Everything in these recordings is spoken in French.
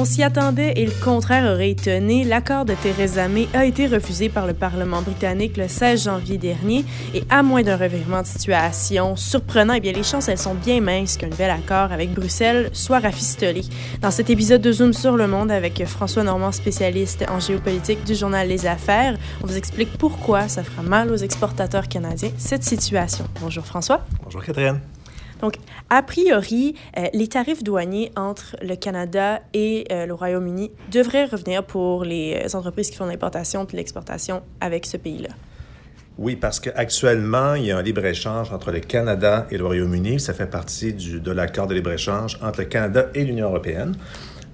On s'y attendait et le contraire aurait étonné. L'accord de Theresa May a été refusé par le Parlement britannique le 16 janvier dernier et à moins d'un revirement de situation surprenant, eh bien les chances elles sont bien minces qu'un nouvel accord avec Bruxelles soit rafistolé. Dans cet épisode de Zoom sur le monde avec François Normand, spécialiste en géopolitique du journal Les Affaires, on vous explique pourquoi ça fera mal aux exportateurs canadiens cette situation. Bonjour François. Bonjour Catherine. Donc, a priori, euh, les tarifs douaniers entre le Canada et euh, le Royaume-Uni devraient revenir pour les euh, entreprises qui font l'importation et l'exportation avec ce pays-là. Oui, parce qu'actuellement, il y a un libre-échange entre le Canada et le Royaume-Uni. Ça fait partie de l'accord de libre-échange entre le Canada et l'Union européenne.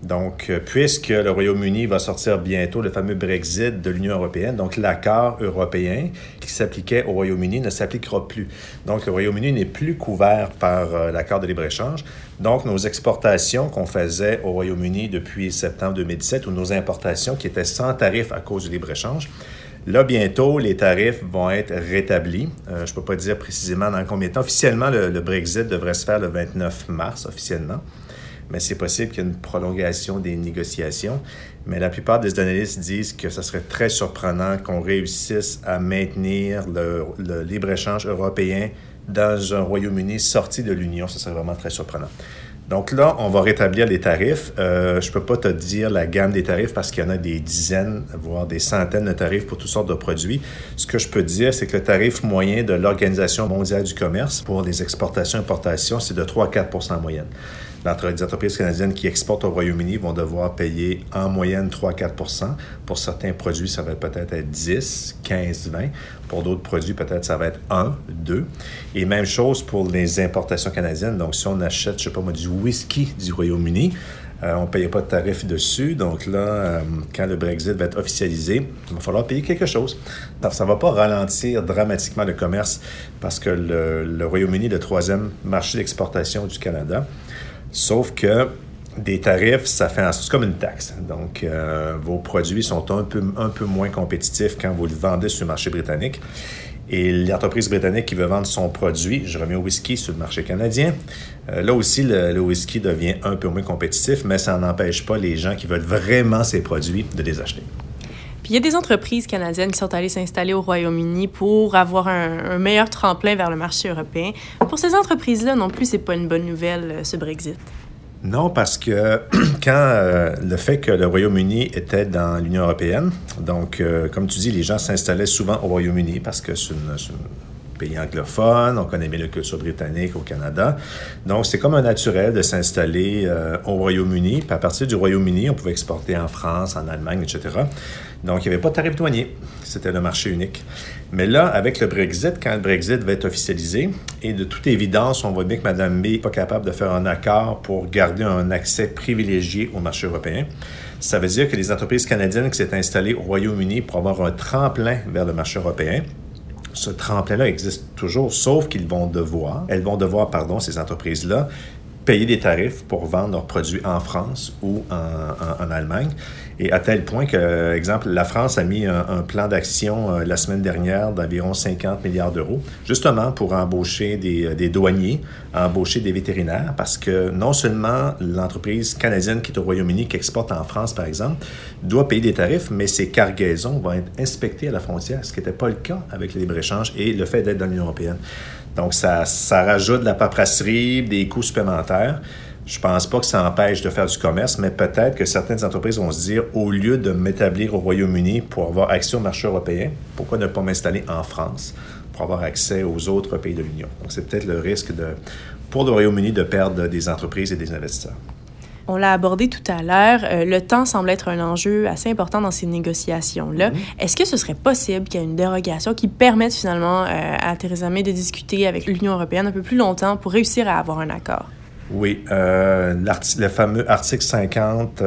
Donc, euh, puisque le Royaume-Uni va sortir bientôt le fameux Brexit de l'Union européenne, donc l'accord européen qui s'appliquait au Royaume-Uni ne s'appliquera plus. Donc, le Royaume-Uni n'est plus couvert par euh, l'accord de libre-échange. Donc, nos exportations qu'on faisait au Royaume-Uni depuis septembre 2017 ou nos importations qui étaient sans tarif à cause du libre-échange, Là, bientôt, les tarifs vont être rétablis. Euh, je ne peux pas dire précisément dans combien de temps. Officiellement, le Brexit devrait se faire le 29 mars, officiellement mais c'est possible qu'il y ait une prolongation des négociations. Mais la plupart des analystes disent que ce serait très surprenant qu'on réussisse à maintenir le, libre-échange européen dans un Royaume-Uni sorti de l'Union. Ce serait vraiment très surprenant. Donc là, on va rétablir les tarifs. Euh, je ne peux pas te dire la gamme des tarifs parce qu'il y en a des dizaines, voire des centaines de tarifs pour toutes sortes de produits. Ce que je peux dire, c'est que le tarif moyen de l'Organisation mondiale du commerce pour les exportations-importations, c'est de 3 à 4% en moyenne les entreprises canadiennes qui exportent au Royaume-Uni vont devoir payer en moyenne 3-4% Pour certains produits, ça va peut-être être 10, 15, 20. Pour d'autres produits, peut-être ça va être 1, 2. Et même chose pour les importations canadiennes. Donc, si on achète, je sais pas moi, du whisky du Royaume-Uni, euh, on ne payait pas de tarif dessus. Donc là, euh, quand le Brexit va être officialisé, il va falloir payer quelque chose. Ça ne va pas ralentir dramatiquement le commerce parce que le, le Royaume-Uni est le troisième marché d'exportation du Canada. Sauf que des tarifs, ça fait c'est comme une taxe. Donc, euh, vos produits sont un peu, un peu moins compétitifs quand vous le vendez sur le marché britannique. Et l'entreprise britannique qui veut vendre son produit, je reviens au whisky sur le marché canadien, euh, là aussi, le, whisky devient un peu moins compétitif, mais ça n'empêche pas les gens qui veulent vraiment ces produits de les acheter. Puis il y a des entreprises canadiennes qui sont allées s'installer au Royaume-Uni pour avoir un, meilleur tremplin vers le marché européen. Pour ces entreprises-là non plus, c'est pas une bonne nouvelle, euh, ce Brexit. Non, parce que quand euh, le fait que le Royaume-Uni était dans l'Union européenne, donc euh, comme tu dis, les gens s'installaient souvent au Royaume-Uni parce que c'est une, pays anglophone, on connaît bien la culture britannique au Canada. Donc, c'est comme un naturel de s'installer au Royaume-Uni. Puis à partir du Royaume-Uni, on pouvait exporter en France, en Allemagne, etc. Donc, il n'y avait pas de tarif douanier. C'était le marché unique. Mais là, avec le Brexit, quand le Brexit va être officialisé, et de toute évidence, on voit bien que Mme May n'est pas capable de faire un accord pour garder un accès privilégié au marché européen. Ça veut dire que les entreprises canadiennes qui s'étaient installées au Royaume-Uni pour avoir un tremplin vers le marché européen, ce tremplin-là existe toujours, sauf qu'ils vont devoir, elles vont devoir, pardon, ces entreprises-là, payer des tarifs pour vendre leurs produits en France ou en, Allemagne. Et à tel point que, exemple, la France a mis un, plan d'action euh, la semaine dernière d'environ 50 milliards d'euros, justement pour embaucher des, euh, des, douaniers, embaucher des vétérinaires, parce que non seulement l'entreprise canadienne qui est au Royaume-Uni, qui exporte en France, par exemple, doit payer des tarifs, mais ses cargaisons vont être inspectées à la frontière, ce qui n'était pas le cas avec le libre-échange et le fait d'être dans l'Union européenne. Donc, ça, ça rajoute de la paperasserie, des coûts supplémentaires. Je pense pas que ça empêche de faire du commerce, mais peut-être que certaines entreprises vont se dire, au lieu de m'établir au Royaume-Uni pour avoir accès au marché européen, pourquoi ne pas m'installer en France pour avoir accès aux autres pays de l'Union? Donc, c'est peut-être le risque de, pour le Royaume-Uni de perdre des entreprises et des investisseurs. On l'a abordé tout à l'heure. Euh, le temps semble être un enjeu assez important dans ces négociations-là. Mhm. Est-ce que ce serait possible qu'il y ait une dérogation qui permette finalement euh, à Theresa May de discuter avec l'Union européenne un peu plus longtemps pour réussir à avoir un accord? Oui, euh, le fameux article 50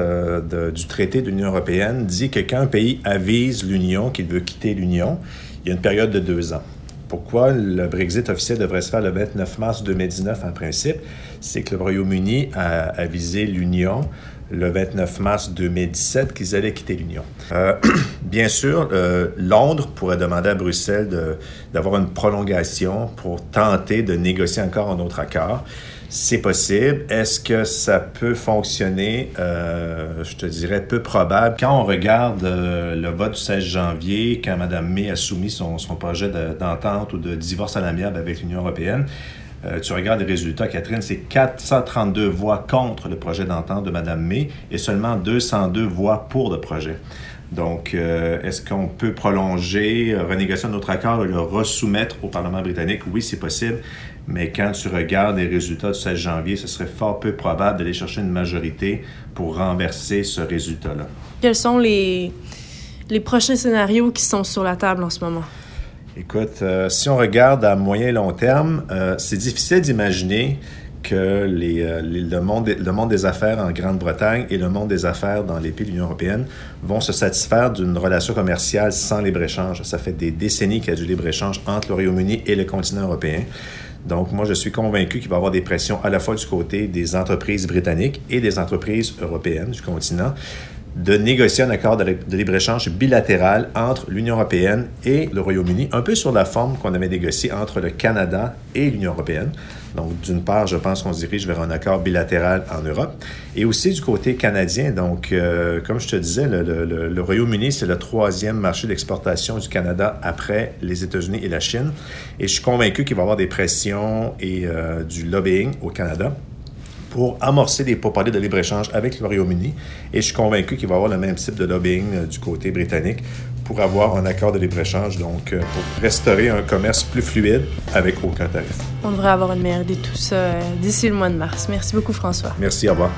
du traité de l'Union européenne dit que quand un pays avise l'Union qu'il veut quitter l'Union, il y a une période de deux ans. Pourquoi le Brexit officiel devrait se faire le 29 mars 2019 en principe? C'est que le Royaume-Uni a avisé l'Union le 29 mars 2017 qu'ils allaient quitter l'Union. Euh, bien sûr, euh, Londres pourrait demander à Bruxelles d'avoir une prolongation pour tenter de négocier encore un autre accord. C'est possible. Est-ce que ça peut fonctionner? Euh, je te dirais peu probable. Quand on regarde le vote du 16 janvier, quand Mme May a soumis son, son projet d'entente ou de divorce à l'amiable avec l'Union européenne, euh, tu regardes les résultats, Catherine, c'est 432 voix contre le projet d'entente de Mme May et seulement 202 voix pour le projet. Donc, euh, est-ce qu'on peut prolonger, euh, renégocier notre accord et le resoumettre au Parlement britannique? Oui, c'est possible. Mais quand tu regardes les résultats du 16 janvier, ce serait fort peu probable d'aller chercher une majorité pour renverser ce résultat-là. Quels sont les, les prochains scénarios qui sont sur la table en ce moment? Écoute, euh, si on regarde à moyen et long terme, euh, c'est difficile d'imaginer que euh, le, monde, le monde des affaires en Grande-Bretagne et le monde des affaires dans les pays de l'Union européenne vont se satisfaire d'une relation commerciale sans libre-échange. Ça fait des décennies qu'il y a du libre-échange entre le Royaume-Uni et le continent européen. Donc, moi, je suis convaincu qu'il va y avoir des pressions à la fois du côté des entreprises britanniques et des entreprises européennes du continent de négocier un accord de libre-échange bilatéral entre l'Union européenne et le Royaume-Uni, un peu sur la forme qu'on avait négocié entre le Canada et l'Union européenne. Donc, d'une part, je pense qu'on se dirige vers un accord bilatéral en Europe. Et aussi du côté canadien, donc, euh, comme je te disais, le, Royaume-Uni, c'est le troisième marché d'exportation du Canada après les États-Unis et la Chine. Et je suis convaincu qu'il va y avoir des pressions et euh, du lobbying au Canada pour amorcer des pourparlers de libre-échange avec le Royaume-Uni. Et je suis convaincu qu'il va y avoir le même type de lobbying euh, du côté britannique pour avoir un accord de libre-échange, donc euh, pour restaurer un commerce plus fluide avec aucun tarif. On devrait avoir une meilleure idée de tout ça euh, d'ici le mois de mars. Merci beaucoup, François. Merci, au revoir.